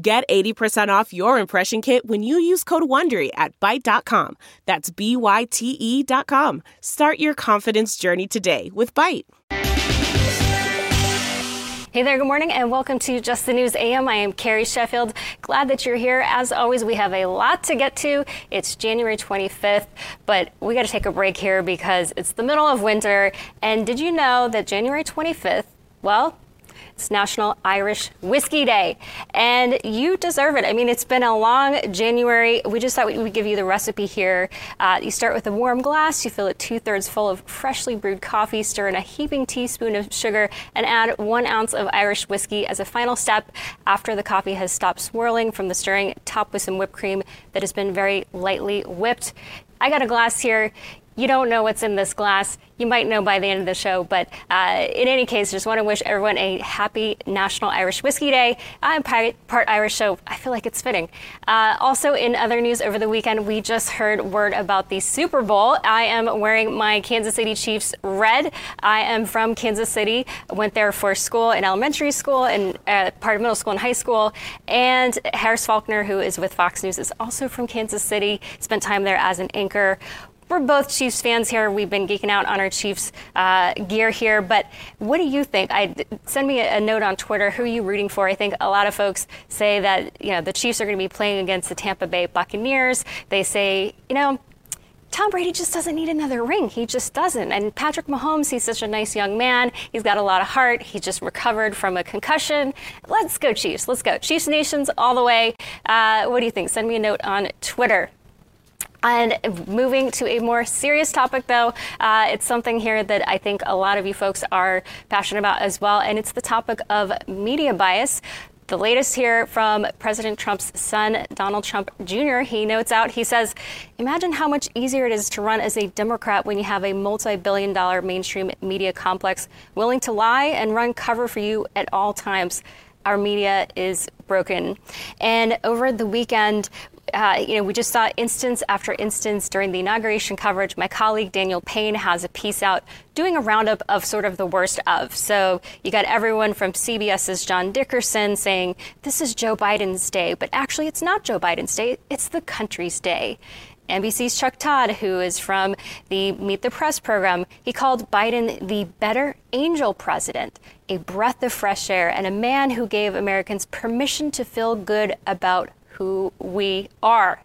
Get 80% off your impression kit when you use code WONDERY at Byte.com. That's B-Y-T-E dot com. Start your confidence journey today with Byte. Hey there, good morning, and welcome to Just the News AM. I am Carrie Sheffield. Glad that you're here. As always, we have a lot to get to. It's January 25th, but we got to take a break here because it's the middle of winter. And did you know that January 25th, well, it's National Irish Whiskey Day, and you deserve it. I mean, it's been a long January. We just thought we'd give you the recipe here. Uh, you start with a warm glass, you fill it two thirds full of freshly brewed coffee, stir in a heaping teaspoon of sugar, and add one ounce of Irish whiskey as a final step. After the coffee has stopped swirling from the stirring, top with some whipped cream that has been very lightly whipped. I got a glass here. You don't know what's in this glass. You might know by the end of the show, but uh, in any case, just want to wish everyone a happy National Irish Whiskey Day. I'm part, Irish, so I feel like it's fitting. Uh, also, in other news over the weekend, we just heard word about the Super Bowl. I am wearing my Kansas City Chiefs red. I am from Kansas City. Went there for school in elementary school and uh, part of middle school and high school. And Harris Faulkner, who is with Fox News, is also from Kansas City. Spent time there as an anchor we're both Chiefs fans here. We've been geeking out on our Chiefs uh, gear here. But what do you think? I send me a, note on Twitter. Who are you rooting for? I think a lot of folks say that you know the Chiefs are going to be playing against the Tampa Bay Buccaneers. They say you know. Tom Brady just doesn't need another ring. He just doesn't. And Patrick Mahomes, he's such a nice young man. He's got a lot of heart. He just recovered from a concussion. Let's go, Chiefs. Let's go. Chiefs Nations all the way. Uh, what do you think? Send me a note on Twitter. And moving to a more serious topic, though, uh, it's something here that I think a lot of you folks are passionate about as well, and it's the topic of media bias. The latest here from President Trump's son, Donald Trump Jr., he notes out, he says, Imagine how much easier it is to run as a Democrat when you have a multi billion dollar mainstream media complex willing to lie and run cover for you at all times our media is broken. And over the weekend, uh, you know, we just saw instance after instance during the inauguration coverage. My colleague Daniel Payne has a piece out doing a roundup of sort of the worst of. So you got everyone from CBS's John Dickerson saying this is Joe Biden's day, but actually it's not Joe Biden's day, it's the country's day. NBC's Chuck Todd, who is from the Meet the Press program, he called Biden the better angel president, a breath of fresh air, and a man who gave Americans permission to feel good about who we are.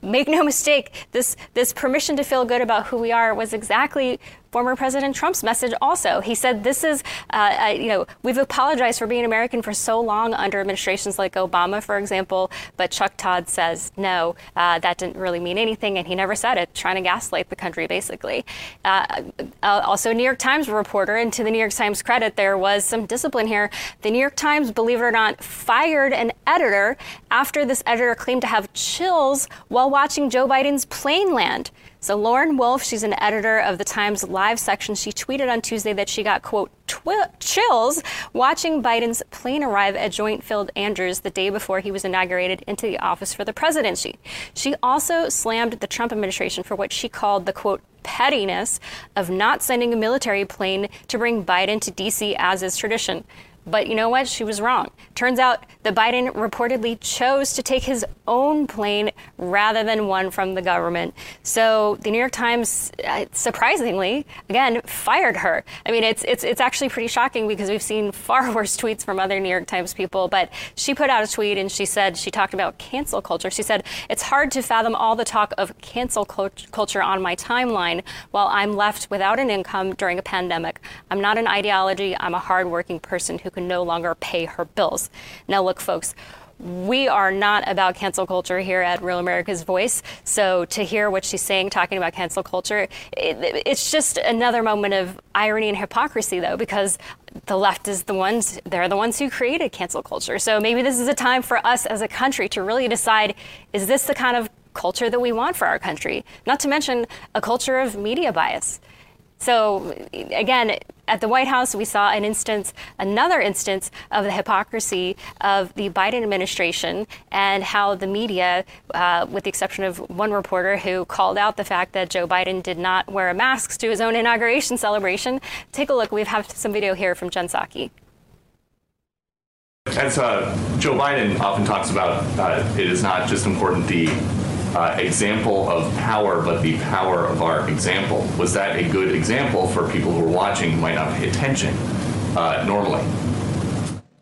Make no mistake, this, this permission to feel good about who we are was exactly former President Trump's message also. He said, This is, uh, you know, we've apologized for being American for so long under administrations like Obama, for example. But Chuck Todd says, no, uh, that didn't really mean anything. And he never said it, trying to gaslight the country, basically. Uh, uh, also, New York Times reporter, and to the New York Times credit, there was some discipline here. The New York Times, believe it or not, fired an editor after this editor claimed to have chills while watching Joe Biden's plane land. So Lauren Wolfe, she's an editor of the Times Live section. She tweeted on Tuesday that she got, quote, twi- chills watching Biden's plane arrive at Joint Field Andrews the day before he was inaugurated into the office for the presidency. She also slammed the Trump administration for what she called the, quote, pettiness of not sending a military plane to bring Biden to D.C. as is tradition. But you know what? She was wrong. Turns out that Biden reportedly chose to take his own plane rather than one from the government. So the New York Times, uh, surprisingly, again, fired her. I mean, it's, it's, it's actually pretty shocking because we've seen far worse tweets from other New York Times people. But she put out a tweet and she said, she talked about cancel culture. She said, it's hard to fathom all the talk of cancel culture on my timeline while I'm left without an income during a pandemic. I'm not an ideology. I'm a hardworking person who can no longer pay her bills. Now, look, folks, we are not about cancel culture here at Real America's Voice. So to hear what she's saying, talking about cancel culture, it, it's just another moment of irony and hypocrisy, though, because the left is the ones, they're the ones who created cancel culture. So maybe this is a time for us as a country to really decide is this the kind of culture that we want for our country? Not to mention a culture of media bias. So again, at the White House, we saw an instance, another instance of the hypocrisy of the Biden administration and how the media, uh, with the exception of one reporter who called out the fact that Joe Biden did not wear a mask to his own inauguration celebration. Take a look. We have some video here from Jen Psaki. As uh, Joe Biden often talks about, uh, it is not just important the uh, example of power, but the power of our example. Was that a good example for people who are watching who might not pay attention uh, normally?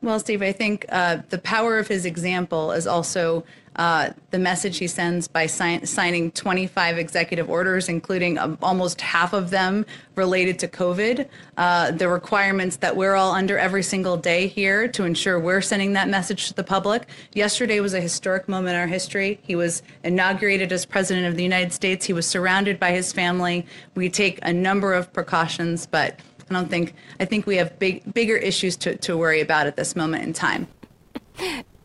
Well, Steve, I think uh, the power of his example is also uh, the message he sends by signing 25 executive orders, including um, almost half of them related to COVID. Uh, the requirements that we're all under every single day here to ensure we're sending that message to the public. Yesterday was a historic moment in our history. He was inaugurated as president of the United States. He was surrounded by his family. We take a number of precautions, but I don't think I think we have big bigger issues to, to worry about at this moment in time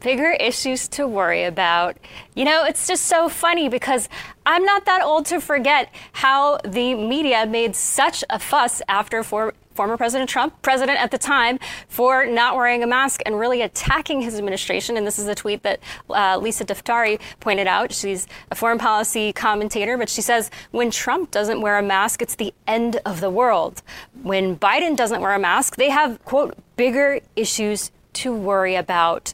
bigger issues to worry about. You know, it's just so funny because I'm not that old to forget how the media made such a fuss after for former President Trump, president at the time, for not wearing a mask and really attacking his administration. And this is a tweet that uh, Lisa Daftari pointed out. She's a foreign policy commentator, but she says when Trump doesn't wear a mask, it's the end of the world. When Biden doesn't wear a mask, they have, quote, bigger issues to worry about.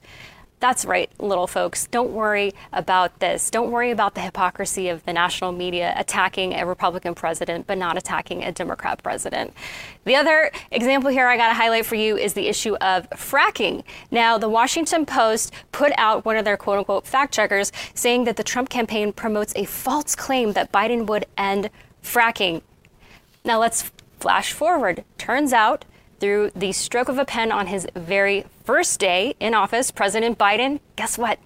That's right, little folks. Don't worry about this. Don't worry about the hypocrisy of the national media attacking a Republican president, but not attacking a Democrat president. The other example here I got to highlight for you is the issue of fracking. Now, the Washington Post put out one of their quote unquote fact checkers saying that the Trump campaign promotes a false claim that Biden would end fracking. Now, let's flash forward. Turns out through the stroke of a pen on his very first day in office, President Biden, guess what?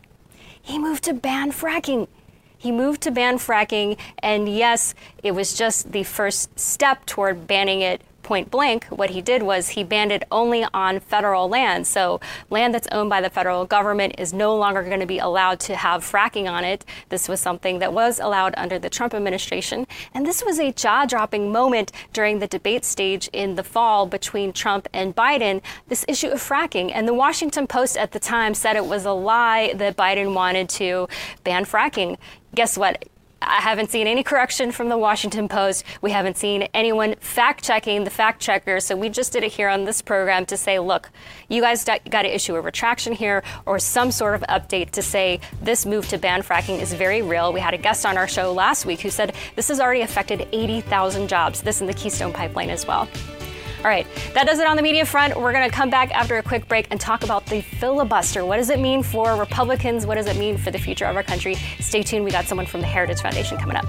He moved to ban fracking. He moved to ban fracking, and yes, it was just the first step toward banning it point blank, what he did was he banned it only on federal land. So land that's owned by the federal government is no longer going to be allowed to have fracking on it. This was something that was allowed under the Trump administration. And this was a jaw dropping moment during the debate stage in the fall between Trump and Biden, this issue of fracking. And the Washington Post at the time said it was a lie that Biden wanted to ban fracking. Guess what? I haven't seen any correction from the Washington Post. We haven't seen anyone fact checking the fact checker. So we just did it here on this program to say, look, you guys got to issue a retraction here or some sort of update to say this move to ban fracking is very real. We had a guest on our show last week who said this has already affected 80,000 jobs, this in the Keystone Pipeline as well. All right, that does it on the media front. We're going to come back after a quick break and talk about the filibuster. What does it mean for Republicans? What does it mean for the future of our country? Stay tuned. We got someone from the Heritage Foundation coming up.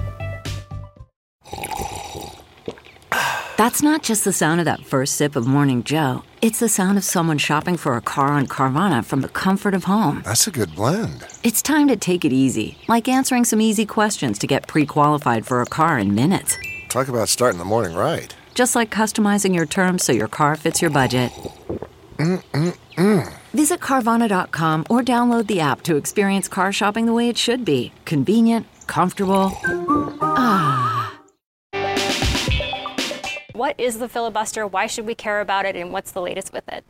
That's not just the sound of that first sip of Morning Joe. It's the sound of someone shopping for a car on Carvana from the comfort of home. That's a good blend. It's time to take it easy, like answering some easy questions to get pre qualified for a car in minutes. Talk about starting the morning right just like customizing your terms so your car fits your budget. Mm-mm-mm. Visit Carvana.com or download the app to experience car shopping the way it should be convenient, comfortable. Ah. What is the filibuster? Why should we care about it? And what's the latest with it?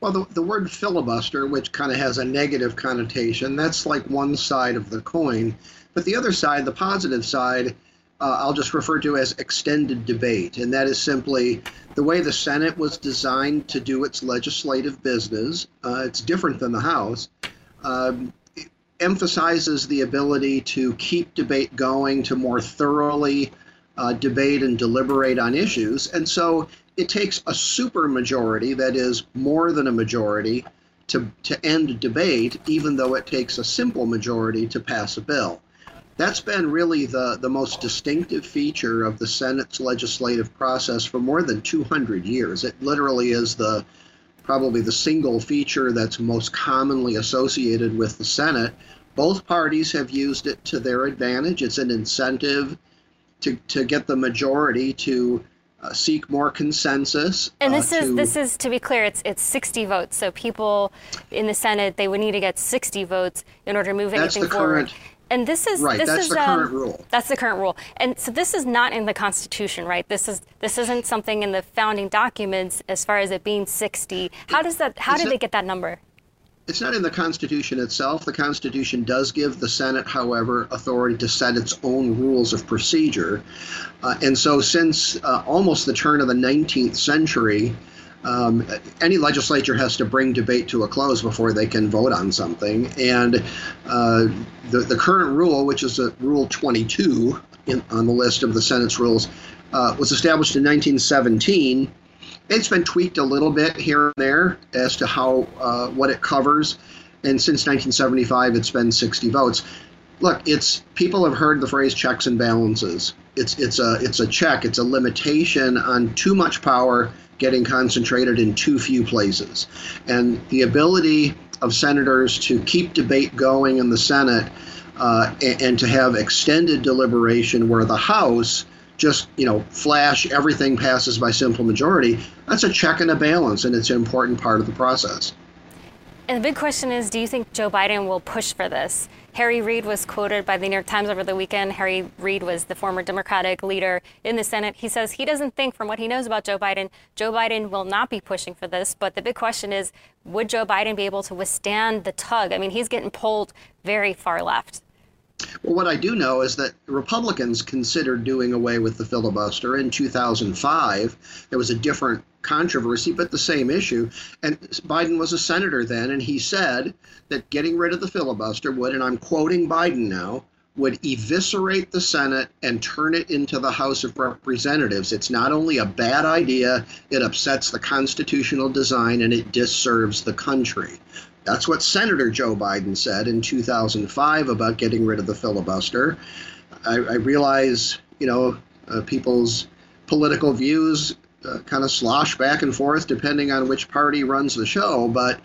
Well, the, the word filibuster, which kind of has a negative connotation, that's like one side of the coin. But the other side, the positive side, uh, I'll just refer to as extended debate, and that is simply the way the Senate was designed to do its legislative business. Uh, it's different than the House. Um, emphasizes the ability to keep debate going, to more thoroughly uh, debate and deliberate on issues, and so it takes a super majority, that is more than a majority, to to end debate, even though it takes a simple majority to pass a bill that's been really the, the most distinctive feature of the Senate's legislative process for more than 200 years. It literally is the probably the single feature that's most commonly associated with the Senate. Both parties have used it to their advantage. It's an incentive to, to get the majority to uh, seek more consensus. And this uh, is to- this is to be clear, it's it's 60 votes. So people in the Senate they would need to get 60 votes in order to move That's anything the forward. current- and this is Right, this that's is the um, current rule. That's the current rule. And so this is not in the Constitution, right? This is this isn't something in the founding documents as far as it being 60. How does that? How It's did not- they get that number? It's not in the Constitution itself. The Constitution does give the Senate, however, authority to set its own rules of procedure. Uh, and so, since uh, almost the turn of the 19th century, um, any legislature has to bring debate to a close before they can vote on something. And uh, the, the current rule, which is uh, Rule 22 in, on the list of the Senate's rules, uh, was established in 1917 it's been tweaked a little bit here and there as to how uh, what it covers. And since 1975 it's been 60 votes. Look it's people have heard the phrase checks and balances. It's it's a it's a check. It's a limitation on too much power getting concentrated in too few places and the ability of senators to keep debate going in the senate uh, and, and to have extended deliberation where the house just you know flash everything passes by simple majority that's a check and a balance and it's an important part of the process And the big question is do you think Joe Biden will push for this? Harry Reid was quoted by the New York Times over the weekend. Harry Reid was the former Democratic leader in the Senate. He says he doesn't think, from what he knows about Joe Biden, Joe Biden will not be pushing for this. But the big question is would Joe Biden be able to withstand the tug? I mean, he's getting pulled very far left. Well, what I do know is that Republicans considered doing away with the filibuster in 2005. There was a different controversy, but the same issue. And Biden was a senator then, and he said that getting rid of the filibuster would, and I'm quoting Biden now, would eviscerate the Senate and turn it into the House of Representatives. It's not only a bad idea, it upsets the constitutional design and it disserves the country. That's what Senator Joe Biden said in 2005 about getting rid of the filibuster. I, I realize, you know, uh, people's political views uh, kind of slosh back and forth depending on which party runs the show, but.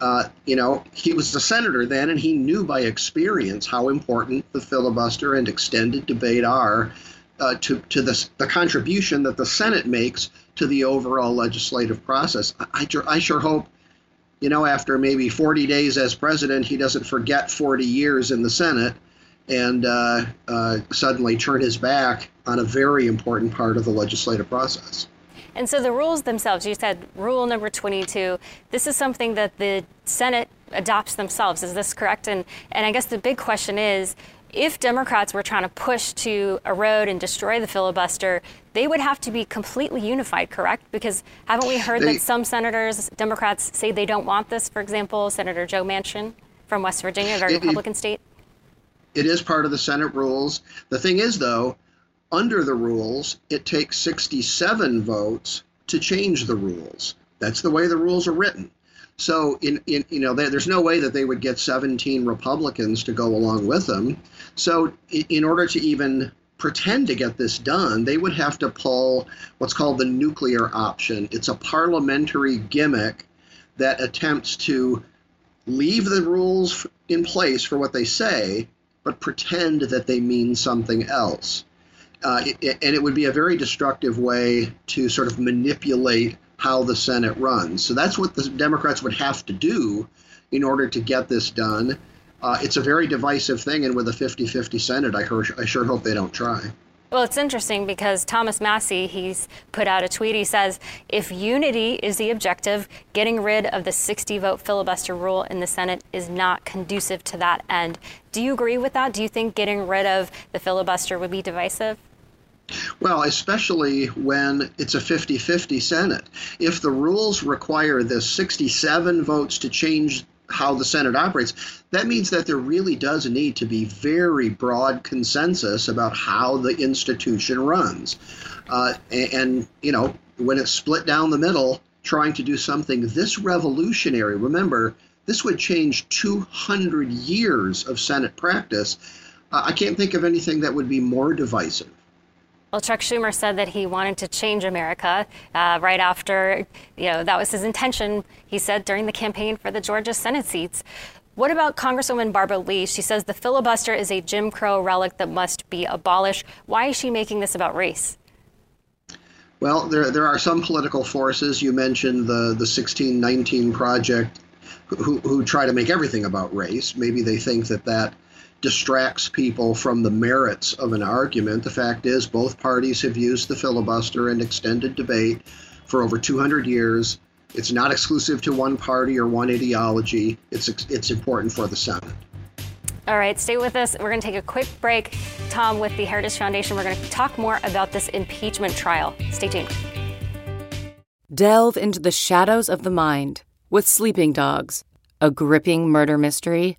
Uh, you know, he was a senator then, and he knew by experience how important the filibuster and extended debate are uh, to to the the contribution that the Senate makes to the overall legislative process. I, I, I sure hope you know, after maybe 40 days as president, he doesn't forget 40 years in the Senate and uh, uh, suddenly turn his back on a very important part of the legislative process. And so the rules themselves, you said rule number 22, this is something that the Senate adopts themselves. Is this correct? And, and I guess the big question is if Democrats were trying to push to erode and destroy the filibuster, they would have to be completely unified, correct? Because haven't we heard They- that some senators, Democrats, say they don't want this? For example, Senator Joe Manchin from West Virginia, a very It- it- Republican state. It is part of the Senate rules. The thing is, though, under the rules, it takes 67 votes to change the rules. That's the way the rules are written. So, in, in you know, there, there's no way that they would get 17 Republicans to go along with them. So, in, in order to even pretend to get this done, they would have to pull what's called the nuclear option. It's a parliamentary gimmick that attempts to leave the rules in place for what they say, but pretend that they mean something else. Uh, it, and it would be a very destructive way to sort of manipulate how the Senate runs. So that's what the Democrats would have to do in order to get this done. Uh, it's a very divisive thing, and with a 50 50 Senate, I, hear, I sure hope they don't try. Well, it's interesting because Thomas Massie, he's put out a tweet. He says, if unity is the objective, getting rid of the 60 vote filibuster rule in the Senate is not conducive to that end. Do you agree with that? Do you think getting rid of the filibuster would be divisive? Well, especially when it's a 50 50 Senate. If the rules require the 67 votes to change how the Senate operates, that means that there really does need to be very broad consensus about how the institution runs. Uh, and, and, you know, when it's split down the middle, trying to do something this revolutionary, remember, this would change 200 years of Senate practice. Uh, I can't think of anything that would be more divisive. Well, Chuck Schumer said that he wanted to change America uh, right after, you know, that was his intention, he said, during the campaign for the Georgia Senate seats. What about Congresswoman Barbara Lee? She says the filibuster is a Jim Crow relic that must be abolished. Why is she making this about race? Well, there, there are some political forces. You mentioned the, the 1619 Project who, who try to make everything about race. Maybe they think that that distracts people from the merits of an argument. The fact is, both parties have used the filibuster and extended debate for over 200 years. It's not exclusive to one party or one ideology. It's it's important for the Senate. All right, stay with us. We're going to take a quick break. Tom, with the Heritage Foundation, we're going to talk more about this impeachment trial. Stay tuned. Delve into the shadows of the mind with Sleeping Dogs, a gripping murder mystery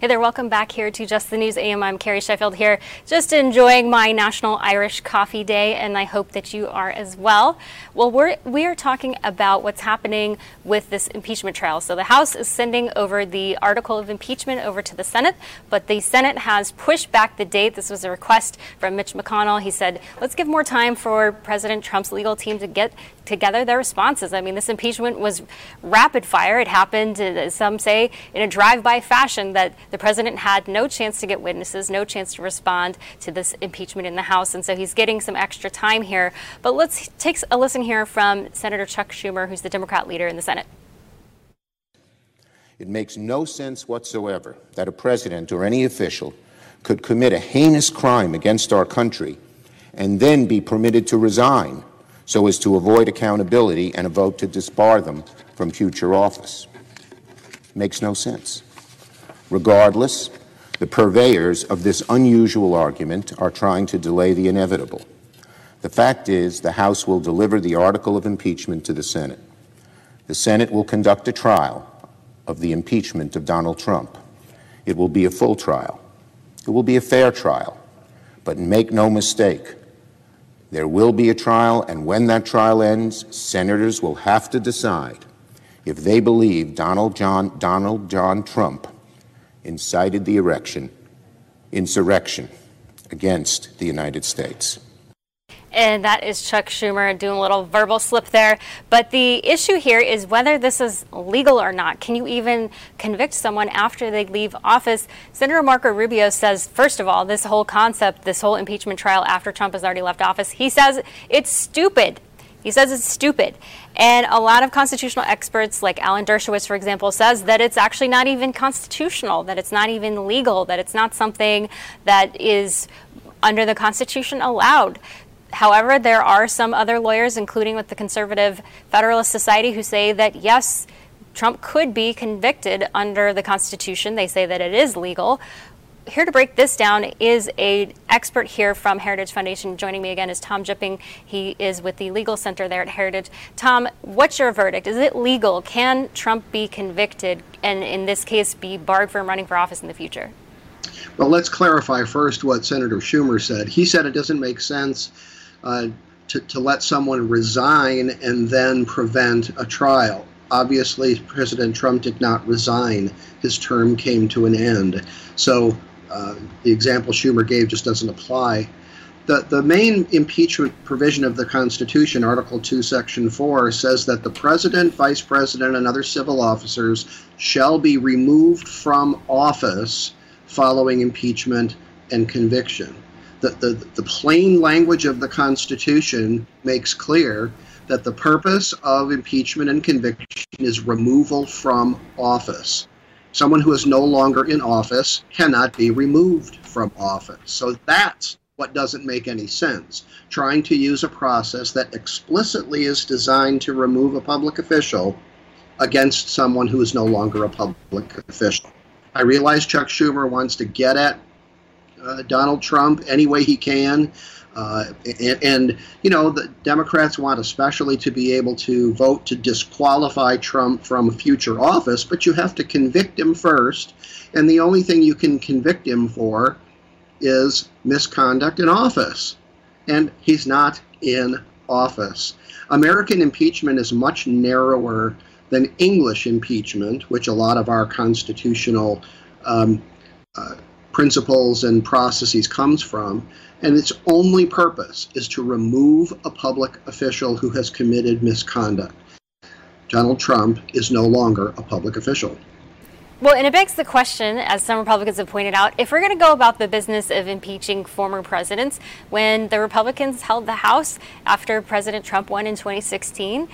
Hey there, welcome back here to Just the News AM. I'm Carrie Sheffield here, just enjoying my National Irish Coffee Day, and I hope that you are as well. Well, we're, we are talking about what's happening with this impeachment trial. So the House is sending over the article of impeachment over to the Senate, but the Senate has pushed back the date. This was a request from Mitch McConnell. He said, let's give more time for President Trump's legal team to get together their responses. I mean, this impeachment was rapid fire. It happened, uh, some say, in a drive by fashion that the president had no chance to get witnesses, no chance to respond to this impeachment in the House. And so he's getting some extra time here. But let's take a listen here from Senator Chuck Schumer, who's the Democrat leader in the Senate. It makes no sense whatsoever that a president or any official could commit a heinous crime against our country and then be permitted to resign so as to avoid accountability and a vote to disbar them from future office. Makes no sense. Regardless, the purveyors of this unusual argument are trying to delay the inevitable. The fact is, the House will deliver the article of impeachment to the Senate. The Senate will conduct a trial of the impeachment of Donald Trump. It will be a full trial. It will be a fair trial. But make no mistake, there will be a trial, and when that trial ends, senators will have to decide if they believe Donald John, Donald John Trump incited the erection, insurrection against the United States and that is Chuck Schumer doing a little verbal slip there. But the issue here is whether this is legal or not. Can you even convict someone after they leave office? Senator Marco Rubio says, first of all, this whole concept, this whole impeachment trial after Trump has already left office, he says it's stupid. He says it's stupid. And a lot of constitutional experts, like Alan Dershowitz, for example, says that it's actually not even constitutional, that it's not even legal, that it's not something that is under the Constitution allowed. However, there are some other lawyers, including with the Conservative Federalist Society, who say that yes, Trump could be convicted under the Constitution. They say that it is legal. Here to break this down is a expert here from Heritage Foundation. Joining me again is Tom Jipping. He is with the Legal Center there at Heritage. Tom, what's your verdict? Is it legal? Can Trump be convicted and, in this case, be barred from running for office in the future? Well, let's clarify first what Senator Schumer said. He said it doesn't make sense uh, to, to let someone resign and then prevent a trial. Obviously, President Trump did not resign. His term came to an end. So uh, the example Schumer gave just doesn't apply. The, the main impeachment provision of the Constitution, Article 2, Section 4, says that the President, Vice President, and other civil officers shall be removed from office following impeachment and conviction the, the, the plain language of the Constitution makes clear that the purpose of impeachment and conviction is removal from office. Someone who is no longer in office cannot be removed from office. So that's what doesn't make any sense. Trying to use a process that explicitly is designed to remove a public official against someone who is no longer a public official. I realize Chuck Schumer wants to get at uh, Donald Trump any way he can. Uh, and, and, you know, the Democrats want especially to be able to vote to disqualify Trump from future office, but you have to convict him first. And the only thing you can convict him for is misconduct in office. And he's not in office. American impeachment is much narrower than English impeachment, which a lot of our constitutional um, uh, principles and processes comes from. And its only purpose is to remove a public official who has committed misconduct. Donald Trump is no longer a public official. Well, and it begs the question, as some Republicans have pointed out, if we're going to go about the business of impeaching former presidents, when the Republicans held the House after President Trump won in 2016,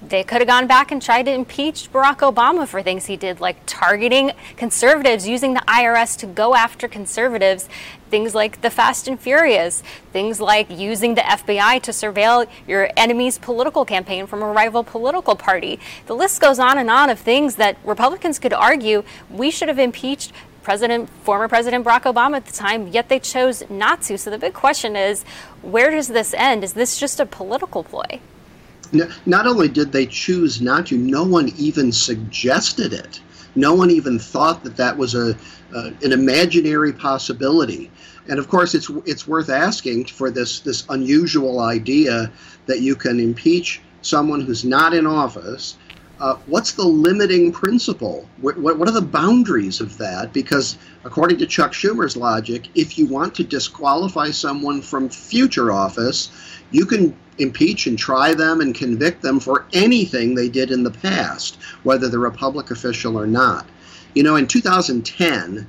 they could have gone back and tried to impeach Barack Obama for things he did, like targeting conservatives, using the IRS to go after conservatives, things like the Fast and Furious, things like using the FBI to surveil your enemy's political campaign from a rival political party. The list goes on and on of things that Republicans could argue we should have impeached President, former President Barack Obama at the time, yet they chose not to. So the big question is, where does this end? Is this just a political ploy? not only did they choose not to, no one even suggested it. No one even thought that that was a uh, an imaginary possibility. And of course, it's it's worth asking for this this unusual idea that you can impeach someone who's not in office. Uh, what's the limiting principle? What, what, what are the boundaries of that? Because according to Chuck Schumer's logic, if you want to disqualify someone from future office, you can impeach and try them and convict them for anything they did in the past, whether they're a public official or not. You know, in 2010,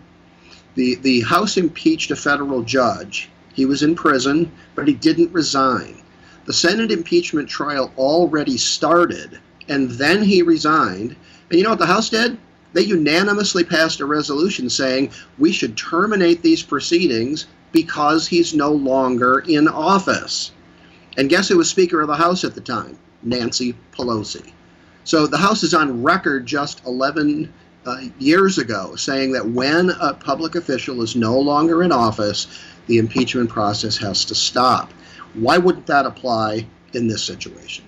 the, the House impeached a federal judge. He was in prison, but he didn't resign. The Senate impeachment trial already started, and then he resigned. And you know what the House did? They unanimously passed a resolution saying we should terminate these proceedings because he's no longer in office. And guess who was Speaker of the House at the time? Nancy Pelosi. So the House is on record just 11 uh, years ago saying that when a public official is no longer in office, the impeachment process has to stop. Why wouldn't that apply in this situation?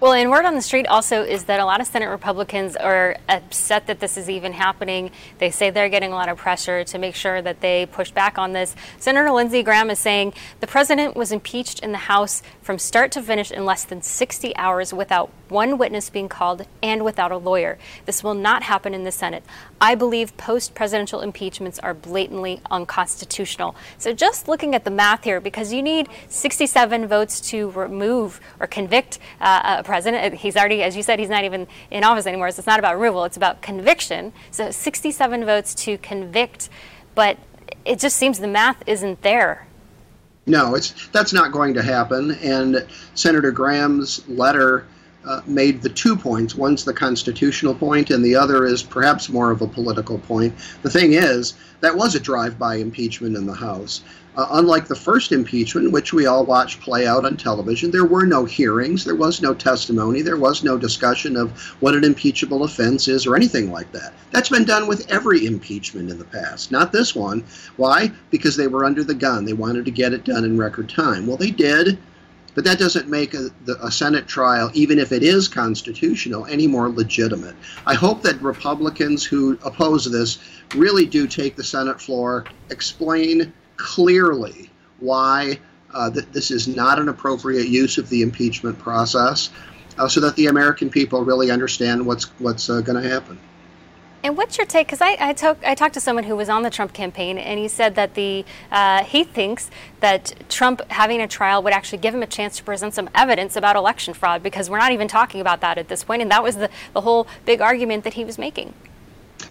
Well, and word on the street also is that a lot of Senate Republicans are upset that this is even happening. They say they're getting a lot of pressure to make sure that they push back on this. Senator Lindsey Graham is saying the president was impeached in the House from start to finish in less than 60 hours without one witness being called and without a lawyer. This will not happen in the Senate. I believe post presidential impeachments are blatantly unconstitutional. So, just looking at the math here, because you need 67 votes to remove or convict uh, a president, he's already, as you said, he's not even in office anymore. So, it's not about removal, it's about conviction. So, 67 votes to convict, but it just seems the math isn't there. No, it's that's not going to happen. And Senator Graham's letter uh, made the two points. One's the constitutional point, and the other is perhaps more of a political point. The thing is, that was a drive by impeachment in the House. Uh, unlike the first impeachment, which we all watched play out on television, there were no hearings, there was no testimony, there was no discussion of what an impeachable offense is or anything like that. That's been done with every impeachment in the past, not this one. Why? Because they were under the gun. They wanted to get it done in record time. Well, they did. But that doesn't make a, a, Senate trial, even if it is constitutional, any more legitimate. I hope that Republicans who oppose this really do take the Senate floor, explain clearly why uh, this is not an appropriate use of the impeachment process, uh, so that the American people really understand what's what's uh, going to happen. And what's your take? Because I, I, talk, I talked to someone who was on the Trump campaign, and he said that the uh, he thinks that Trump having a trial would actually give him a chance to present some evidence about election fraud, because we're not even talking about that at this point, and that was the, the whole big argument that he was making.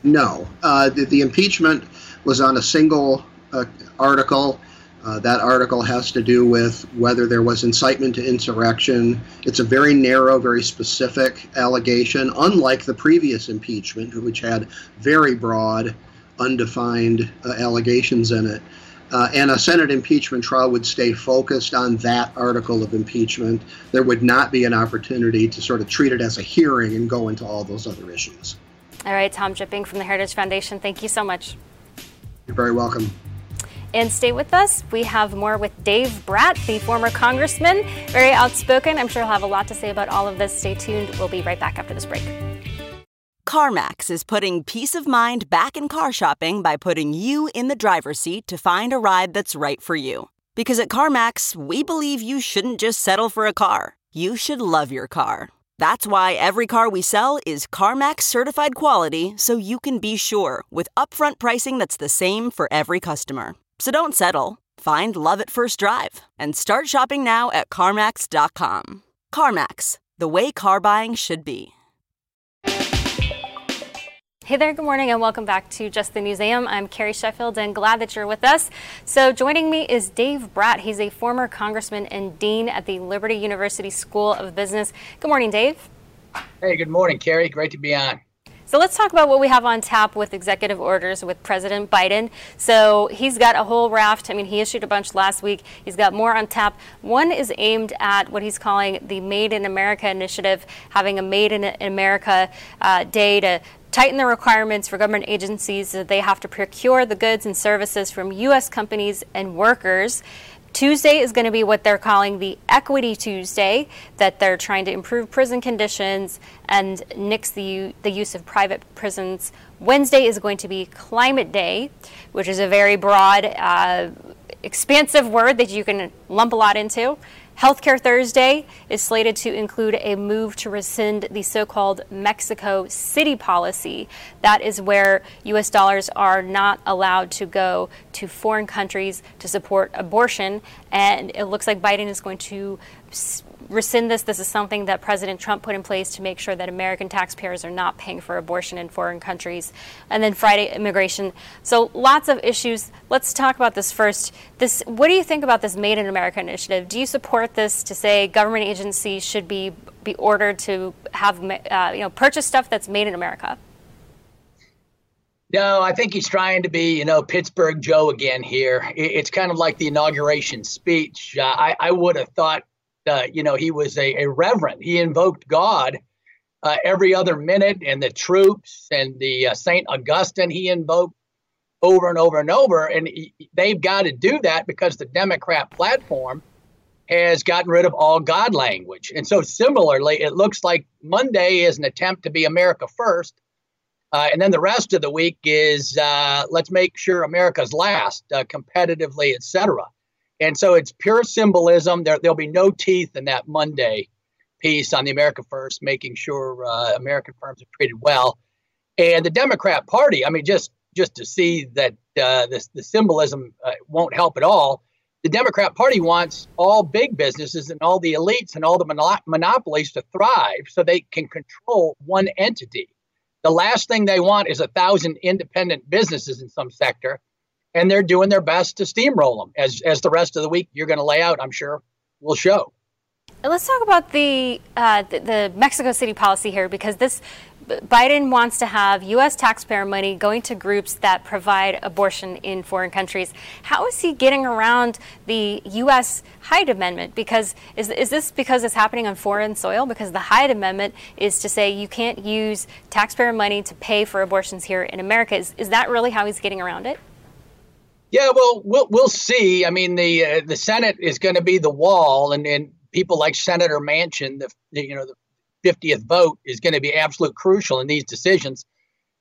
No, uh, the, the, impeachment was on a single uh, article uh, that article has to do with whether there was incitement to insurrection. It's a very narrow, very specific allegation, unlike the previous impeachment, which had very broad, undefined uh, allegations in it. Uh, and a Senate impeachment trial would stay focused on that article of impeachment. There would not be an opportunity to sort of treat it as a hearing and go into all those other issues. All right, Tom Jipping from the Heritage Foundation, thank you so much. You're very welcome. And stay with us. We have more with Dave Brat, the former congressman, very outspoken. I'm sure he'll have a lot to say about all of this. Stay tuned. We'll be right back after this break. CarMax is putting peace of mind back in car shopping by putting you in the driver's seat to find a ride that's right for you. Because at CarMax, we believe you shouldn't just settle for a car, you should love your car. That's why every car we sell is CarMax certified quality so you can be sure with upfront pricing that's the same for every customer. So don't settle. Find love at first drive and start shopping now at CarMax.com. CarMax, the way car buying should be. Hey there, good morning, and welcome back to Just the News AM. I'm Carrie Sheffield, and glad that you're with us. So, joining me is Dave Brat. He's a former congressman and dean at the Liberty University School of Business. Good morning, Dave. Hey, good morning, Carrie. Great to be on. So let's talk about what we have on tap with executive orders with President Biden. So he's got a whole raft. I mean, he issued a bunch last week. He's got more on tap. One is aimed at what he's calling the Made in America initiative, having a Made in America uh, day to tighten the requirements for government agencies that they have to procure the goods and services from U.S. companies and workers. Tuesday is going to be what they're calling the Equity Tuesday, that they're trying to improve prison conditions and nix the, the use of private prisons. Wednesday is going to be Climate Day, which is a very broad, uh, expansive word that you can lump a lot into. Healthcare Thursday is slated to include a move to rescind the so called Mexico City policy. That is where U.S. dollars are not allowed to go to foreign countries to support abortion. And it looks like Biden is going to rescind this. This is something that President Trump put in place to make sure that American taxpayers are not paying for abortion in foreign countries. And then Friday, immigration. So lots of issues. Let's talk about this first. This, what do you think about this Made in America initiative? Do you support this to say government agencies should be be ordered to have uh, you know purchase stuff that's made in America? No, I think he's trying to be, you know, Pittsburgh Joe again here. It's kind of like the inauguration speech. Uh, I, I would have thought uh, you know, he was a, a reverend. He invoked God uh, every other minute, and the troops and the uh, Saint Augustine he invoked over and over and over. And he, they've got to do that because the Democrat platform has gotten rid of all God language. And so, similarly, it looks like Monday is an attempt to be America first. Uh, and then the rest of the week is uh, let's make sure America's last, uh, competitively, et cetera. And so it's pure symbolism. There, there'll be no teeth in that Monday piece on the America First, making sure uh, American firms are treated well. And the Democrat Party, I mean, just just to see that uh, this, the symbolism uh, won't help at all. The Democrat Party wants all big businesses and all the elites and all the monopolies to thrive so they can control one entity. The last thing they want is a thousand independent businesses in some sector and they're doing their best to steamroll them as as the rest of the week you're going to lay out. I'm sure will show. Let's talk about the, uh, the, the Mexico City policy here because this Biden wants to have U.S. taxpayer money going to groups that provide abortion in foreign countries. How is he getting around the U.S. Hyde Amendment? Because is, is this because it's happening on foreign soil? Because the Hyde Amendment is to say you can't use taxpayer money to pay for abortions here in America. Is, is that really how he's getting around it? Yeah, well, we'll we'll see. I mean, the uh, the Senate is going to be the wall, and and people like Senator Manchin, the, the you know the fiftieth vote is going to be absolute crucial in these decisions.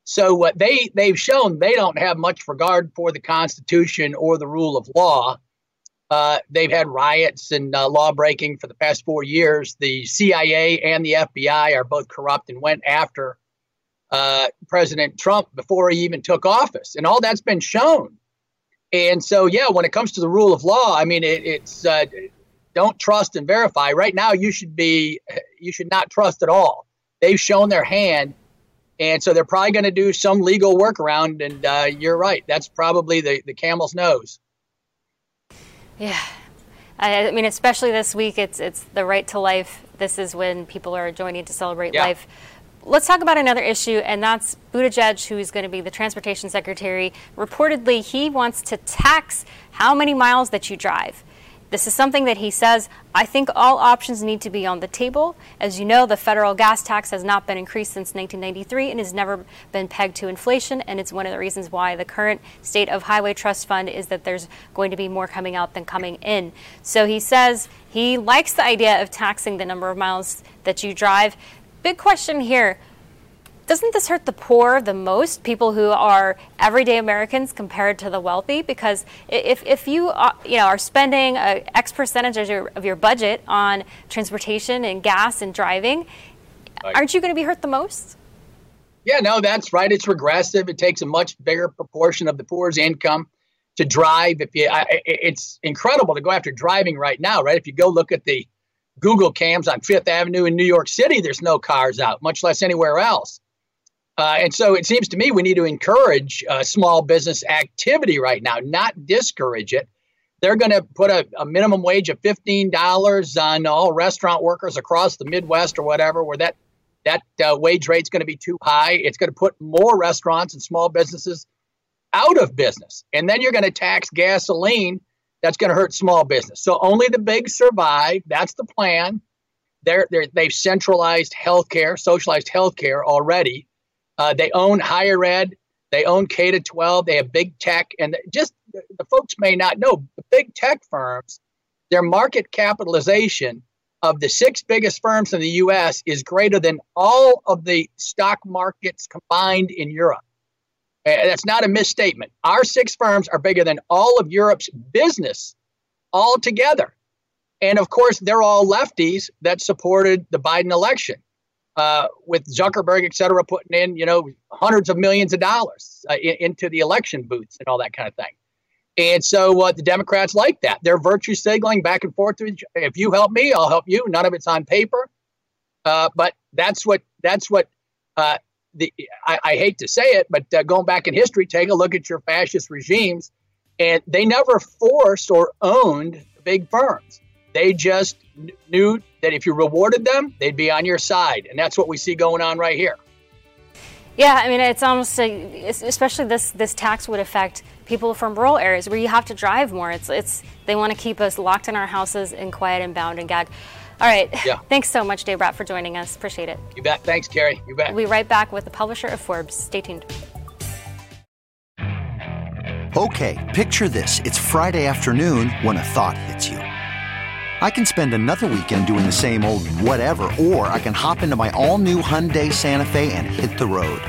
So what they they've shown they don't have much regard for the Constitution or the rule of law. Uh, they've had riots and uh, law breaking for the past four years. The CIA and the FBI are both corrupt and went after uh, President Trump before he even took office, and all that's been shown. And so, yeah, when it comes to the rule of law, I mean, it, it's uh, don't trust and verify. Right now, you should be you should not trust at all. They've shown their hand, and so they're probably going to do some legal workaround. And uh, you're right, that's probably the the camel's nose. Yeah, I, I mean, especially this week, it's it's the right to life. This is when people are joining to celebrate yeah. life. Let's talk about another issue, and that's Buttigieg, who is going to be the transportation secretary. Reportedly, he wants to tax how many miles that you drive. This is something that he says, I think all options need to be on the table. As you know, the federal gas tax has not been increased since 1993 and has never been pegged to inflation. And it's one of the reasons why the current state of Highway Trust Fund is that there's going to be more coming out than coming in. So he says he likes the idea of taxing the number of miles that you drive. Big question here doesn't this hurt the poor the most, people who are everyday Americans compared to the wealthy? Because if, if you, are, uh, you know, are spending a X percentage of your, of your budget on transportation and gas and driving, aren't you going to be hurt the most? Yeah, no, that's right. It's regressive. It takes a much bigger proportion of the poor's income to drive. If you, I, it's incredible to go after driving right now, right? If you go look at the Google cams on Fifth Avenue in New York City, there's no cars out, much less anywhere else. Uh, and so it seems to me we need to encourage uh, small business activity right now, not discourage it. They're going to put a, a, minimum wage of $15 on all restaurant workers across the Midwest or whatever, where that, that uh, wage rate's going to be too high. It's going to put more restaurants and small businesses out of business. And then you're going to tax gasoline. That's going to hurt small business. So only the big survive. That's the plan. They're, they're, they've centralized healthcare, socialized healthcare already uh, they own higher ed. They own K to 12. They have big tech. And just the folks may not know the big tech firms, their market capitalization of the six biggest firms in the US is greater than all of the stock markets combined in Europe. That's not a misstatement. Our six firms are bigger than all of Europe's business altogether. And of course, they're all lefties that supported the Biden election uh, with Zuckerberg, et cetera, putting in, you know, hundreds of millions of dollars uh, in, into the election booths and all that kind of thing. And so uh, the Democrats like that. They're virtue signaling back and forth. If you help me, I'll help you. None of it's on paper, uh, but that's what that's what uh, the. I, I, hate to say it, but uh, going back in history, take a look at your fascist regimes, and they never forced or owned big firms. They just knew that if you rewarded them, they'd be on your side. And that's what we see going on right here. Yeah, I mean, it's almost especially this this tax would affect people from rural areas where you have to drive more. It's it's they want to keep us locked in our houses and quiet and bound and gagged. All right. Yeah. Thanks so much, Dave Brat, for joining us. Appreciate it. You bet. Thanks, Carrie. You bet. We'll be right back with the publisher of Forbes. Stay tuned. Okay, picture this. It's Friday afternoon when a thought hits you. I can spend another weekend doing the same old whatever, or I can hop into my all-new Hyundai Santa Fe and hit the road.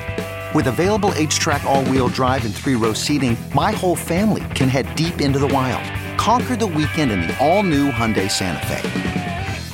With available HTRAC all-wheel drive and three-row seating, my whole family can head deep into the wild. Conquer the weekend in the all-new Hyundai Santa Fe.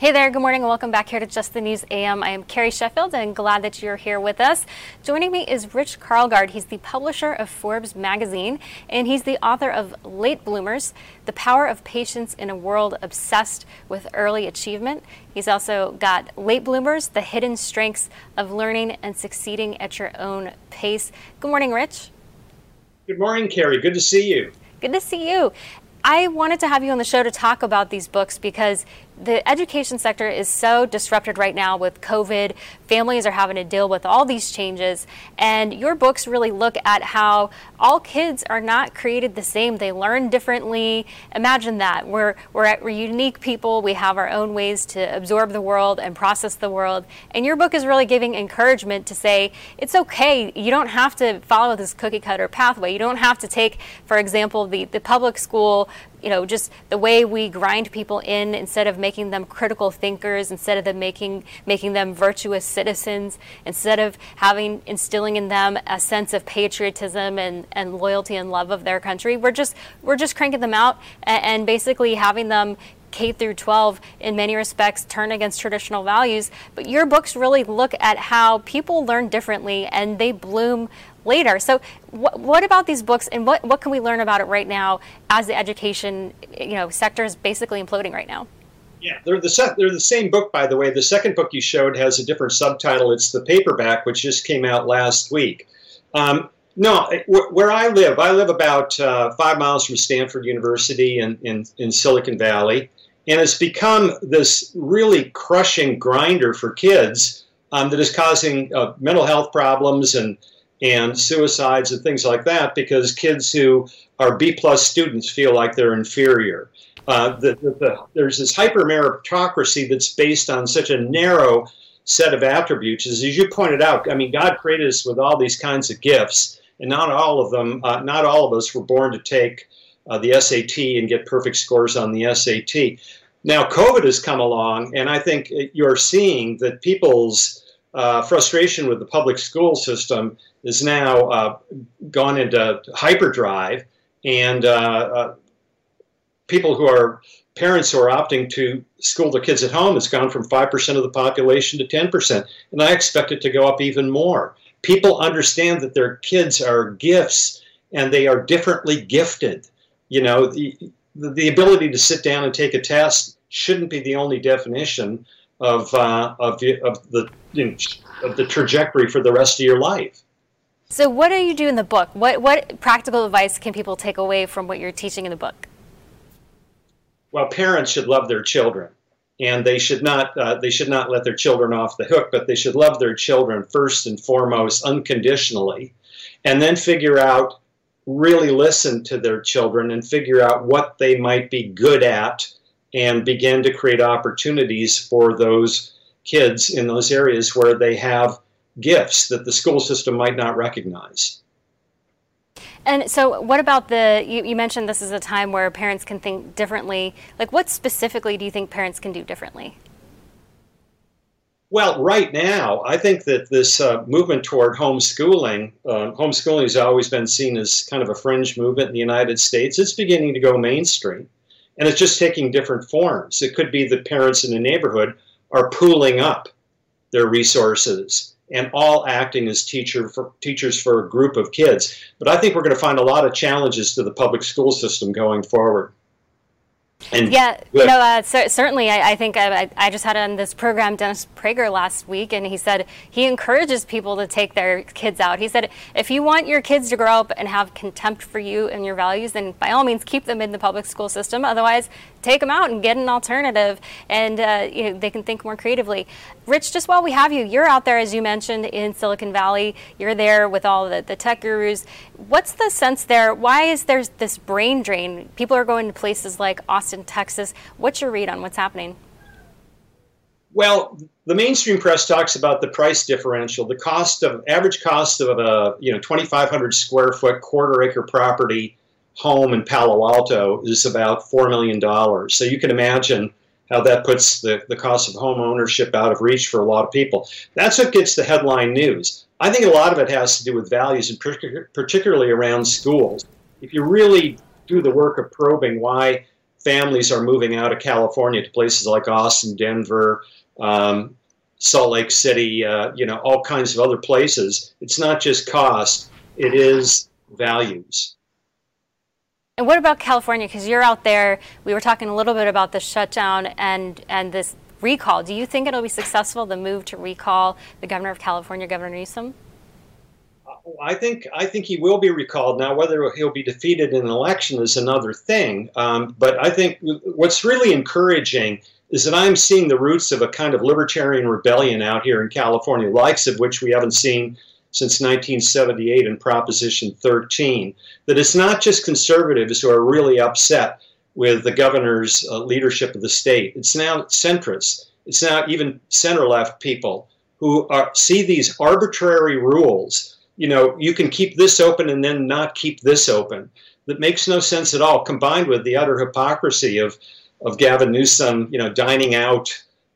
Hey there, good morning and welcome back here to Just the News AM. I am Carrie Sheffield and glad that you're here with us. Joining me is Rich Karlgaard. He's the publisher of Forbes magazine and he's the author of Late Bloomers, The Power of Patience in a World Obsessed with Early Achievement. He's also got Late Bloomers, The Hidden Strengths of Learning and Succeeding at Your Own Pace. Good morning, Rich. Good morning, Carrie. Good to see you. Good to see you. I wanted to have you on the show to talk about these books because the education sector is so disrupted right now with COVID. Families are having to deal with all these changes. And your books really look at how all kids are not created the same. They learn differently. Imagine that. We're, we're, we're unique people. We have our own ways to absorb the world and process the world. And your book is really giving encouragement to say it's okay. You don't have to follow this cookie cutter pathway. You don't have to take, for example, the, the public school you know, just the way we grind people in instead of making them critical thinkers, instead of them making making them virtuous citizens, instead of having instilling in them a sense of patriotism and, and loyalty and love of their country. We're just we're just cranking them out and, and basically having them K through 12 in many respects turn against traditional values, but your books really look at how people learn differently and they bloom later. So, wh- what about these books, and what what can we learn about it right now as the education you know sector is basically imploding right now? Yeah, they're the they're the same book, by the way. The second book you showed has a different subtitle. It's the paperback, which just came out last week. Um, no, where I live, I live about uh, five miles from Stanford University in, in, in Silicon Valley, and it's become this really crushing grinder for kids um, that is causing uh, mental health problems and and suicides and things like that because kids who are B plus students feel like they're inferior. Uh, the, the, the, there's this hyper meritocracy that's based on such a narrow set of attributes. As you pointed out, I mean, God created us with all these kinds of gifts, and not all of them, uh, not all of us were born to take uh, the SAT and get perfect scores on the SAT. Now, COVID has come along, and I think you're seeing that people's uh, frustration with the public school system is now uh, gone into hyperdrive, and uh, uh, people who are parents who are opting to school their kids at home has gone from 5% of the population to 10%, and I expect it to go up even more. People understand that their kids are gifts and they are differently gifted. You know, the, the ability to sit down and take a test shouldn't be the only definition of, uh, of, the, of, the, you know, of the trajectory for the rest of your life. So, what do you do in the book? What, what practical advice can people take away from what you're teaching in the book? Well, parents should love their children, and they should not uh, they should not let their children off the hook, but they should love their children first and foremost, unconditionally, and then figure out, really listen to their children and figure out what they might be good at, and begin to create opportunities for those kids in those areas where they have gifts that the school system might not recognize. And so, what about the? You, you, mentioned this is a time where parents can think differently. Like, what specifically do you think parents can do differently? Well, right now, I think that this uh, movement toward homeschooling, uh, homeschooling has always been seen as kind of a fringe movement in the United States. It's beginning to go mainstream, and it's just taking different forms. It could be that parents in the neighborhood are pooling up their resources and all acting as teacher for, teachers for a group of kids. But I think we're going to find a lot of challenges to the public school system going forward. And yeah, no, uh, certainly. I, I think I, I, just had on this program Dennis Prager last week, and he said he encourages people to take their kids out. He said, if you want your kids to grow up and have contempt for you and your values, then by all means keep them in the public school system. Otherwise, take them out and get an alternative, and uh, you know, they can think more creatively. Rich, just while we have you, you're out there, as you mentioned, in Silicon Valley. You're there with all the, the tech gurus. What's the sense there? Why is there this brain drain? People are going to places like Austin, Texas. What's your read on what's happening? Well, the mainstream press talks about the price differential, the cost of average cost of a you know 2,500 square foot quarter acre property home in Palo Alto is about four million dollars. So you can imagine how that puts the, the cost of home ownership out of reach for a lot of people. That's what gets the headline news. I think a lot of it has to do with values, and particularly around schools. If you really do the work of probing why families are moving out of California to places like Austin, Denver, um, Salt Lake City, uh, you know, all kinds of other places, it's not just cost, it is values. And what about California? Because you're out there. We were talking a little bit about the shutdown and and this recall. Do you think it'll be successful the move to recall the governor of California, Governor Newsom? I think I think he will be recalled. Now, whether he'll be defeated in an election is another thing. Um, but I think what's really encouraging is that I'm seeing the roots of a kind of libertarian rebellion out here in California, likes of which we haven't seen since 1978 in Proposition 13 that it's not just conservatives who are really upset with the governor's uh, leadership of the state. It's now centrists. It's now even center left people who are, see these arbitrary rules. You know, you can keep this open and then not keep this open. That makes no sense at all, combined with the utter hypocrisy of, of Gavin Newsom, you know, dining out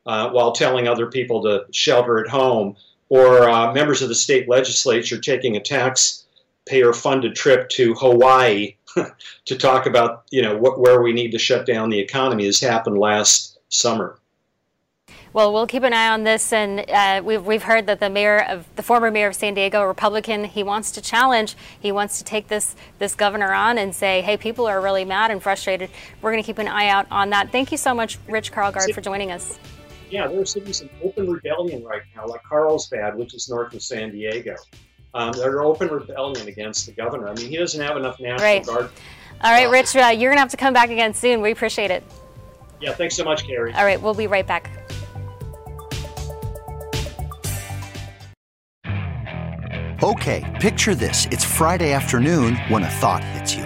uh, while telling other people to shelter at home or uh, members of the state legislature taking a taxpayer funded trip to Hawaii to talk about you know what, where we need to shut down the economy has happened last summer. Well, we'll keep an eye on this, and uh, we've, we've heard that the mayor of the former mayor of San Diego, Republican, he wants to challenge. He wants to take this this governor on and say, "Hey, people are really mad and frustrated." We're going to keep an eye out on that. Thank you so much, Rich Karlgaard, for joining us yeah, there are cities in open rebellion right now, like Carlsbad, which is north of San Diego. Um, they're open rebellion against the governor. I mean, he doesn't have enough national right. guard. All right, Rich, uh, you're going to have to come back again soon. We appreciate it. Yeah, thanks so much, Carrie. All right, we'll be right back. Okay, picture this. It's Friday afternoon when a thought hits you.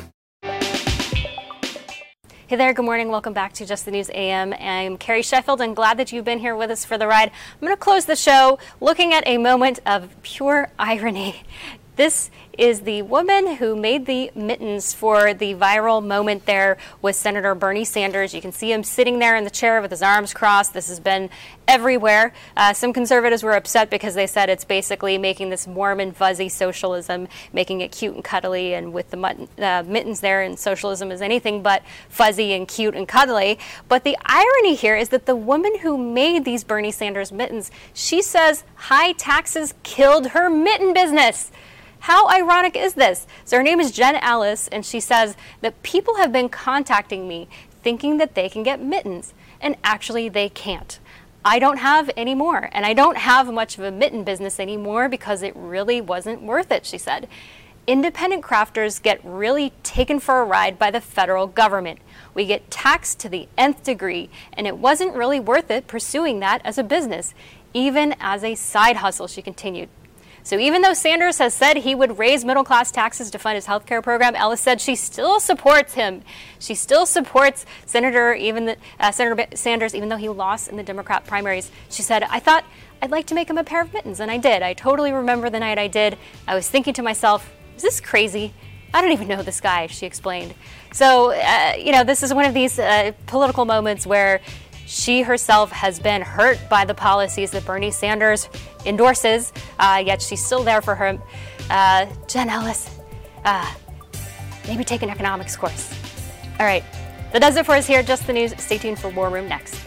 Hey there, good morning. Welcome back to Just the News AM. I'm Carrie Sheffield and glad that you've been here with us for the ride. I'm going to close the show looking at a moment of pure irony. This is the woman who made the mittens for the viral moment there with Senator Bernie Sanders. You can see him sitting there in the chair with his arms crossed. This has been everywhere. Uh, some conservatives were upset because they said it's basically making this warm and fuzzy socialism, making it cute and cuddly, and with the mutton, uh, mittens there, and socialism is anything but fuzzy and cute and cuddly. But the irony here is that the woman who made these Bernie Sanders mittens, she says high taxes killed her mitten business. How ironic is this? So her name is Jen Ellis, and she says that people have been contacting me thinking that they can get mittens, and actually they can't. I don't have any more, and I don't have much of a mitten business anymore because it really wasn't worth it, she said. Independent crafters get really taken for a ride by the federal government. We get taxed to the nth degree, and it wasn't really worth it pursuing that as a business, even as a side hustle, she continued. So even though Sanders has said he would raise middle class taxes to fund his health care program, Ellis said she still supports him. She still supports Senator even the, uh, Senator Sanders, even though he lost in the Democrat primaries. She said, "I thought I'd like to make him a pair of mittens, and I did. I totally remember the night I did. I was thinking to myself, is this crazy? I don't even know this guy." She explained. So uh, you know, this is one of these uh, political moments where she herself has been hurt by the policies that Bernie Sanders endorses, uh, yet she's still there for her. Uh, Jen Ellis, uh, maybe take an economics course. All right, that does it for us here. Just the news. Stay tuned for War Room next.